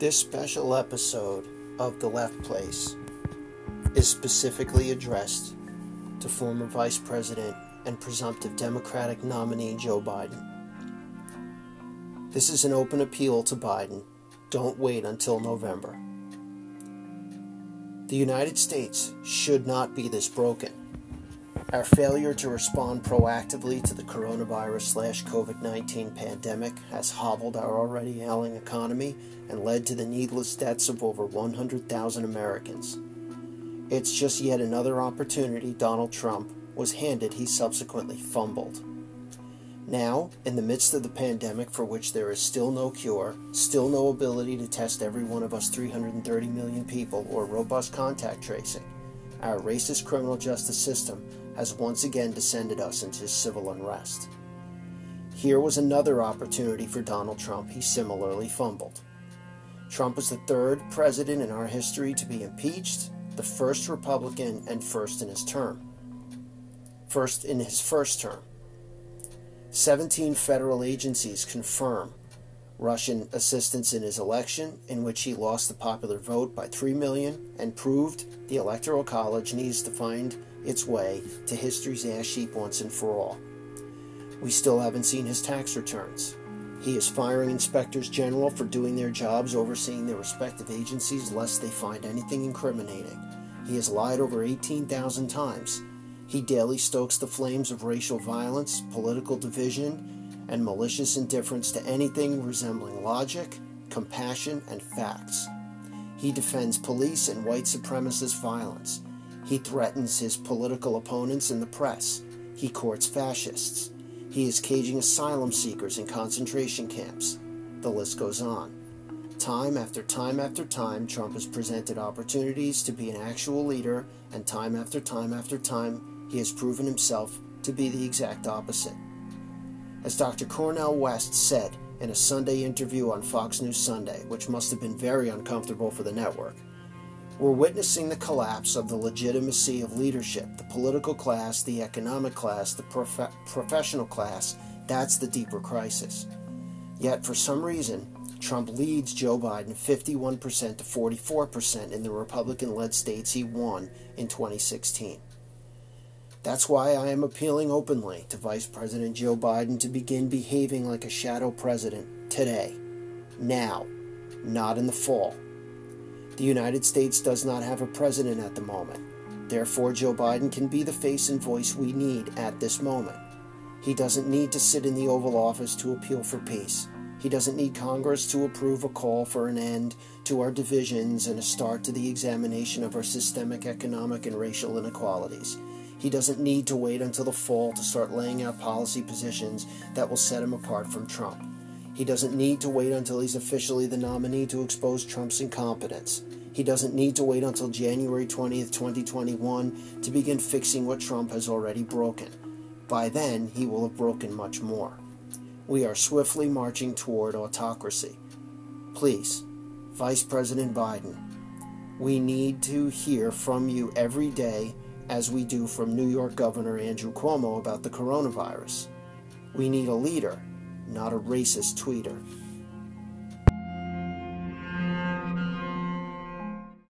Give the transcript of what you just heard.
This special episode of The Left Place is specifically addressed to former Vice President and presumptive Democratic nominee Joe Biden. This is an open appeal to Biden. Don't wait until November. The United States should not be this broken. Our failure to respond proactively to the coronavirus slash COVID 19 pandemic has hobbled our already ailing economy and led to the needless deaths of over 100,000 Americans. It's just yet another opportunity Donald Trump was handed he subsequently fumbled. Now, in the midst of the pandemic for which there is still no cure, still no ability to test every one of us 330 million people, or robust contact tracing, our racist criminal justice system has once again descended us into civil unrest. Here was another opportunity for Donald Trump he similarly fumbled. Trump was the third president in our history to be impeached, the first Republican, and first in his term. First in his first term. 17 federal agencies confirm Russian assistance in his election, in which he lost the popular vote by 3 million and proved the Electoral College needs to find its way to history's ash heap once and for all. We still haven't seen his tax returns. He is firing inspectors general for doing their jobs overseeing their respective agencies lest they find anything incriminating. He has lied over 18,000 times. He daily stokes the flames of racial violence, political division, and malicious indifference to anything resembling logic, compassion, and facts. He defends police and white supremacist violence. He threatens his political opponents in the press. He courts fascists. He is caging asylum seekers in concentration camps. The list goes on. Time after time after time, Trump has presented opportunities to be an actual leader, and time after time after time, he has proven himself to be the exact opposite. As Dr. Cornel West said in a Sunday interview on Fox News Sunday, which must have been very uncomfortable for the network, we're witnessing the collapse of the legitimacy of leadership, the political class, the economic class, the prof- professional class. That's the deeper crisis. Yet, for some reason, Trump leads Joe Biden 51% to 44% in the Republican led states he won in 2016. That's why I am appealing openly to Vice President Joe Biden to begin behaving like a shadow president today, now, not in the fall. The United States does not have a president at the moment. Therefore, Joe Biden can be the face and voice we need at this moment. He doesn't need to sit in the Oval Office to appeal for peace. He doesn't need Congress to approve a call for an end to our divisions and a start to the examination of our systemic economic and racial inequalities. He doesn't need to wait until the fall to start laying out policy positions that will set him apart from Trump. He doesn't need to wait until he's officially the nominee to expose Trump's incompetence. He doesn't need to wait until January 20th, 2021 to begin fixing what Trump has already broken. By then, he will have broken much more. We are swiftly marching toward autocracy. Please, Vice President Biden, we need to hear from you every day as we do from New York Governor Andrew Cuomo about the coronavirus. We need a leader not a racist tweeter.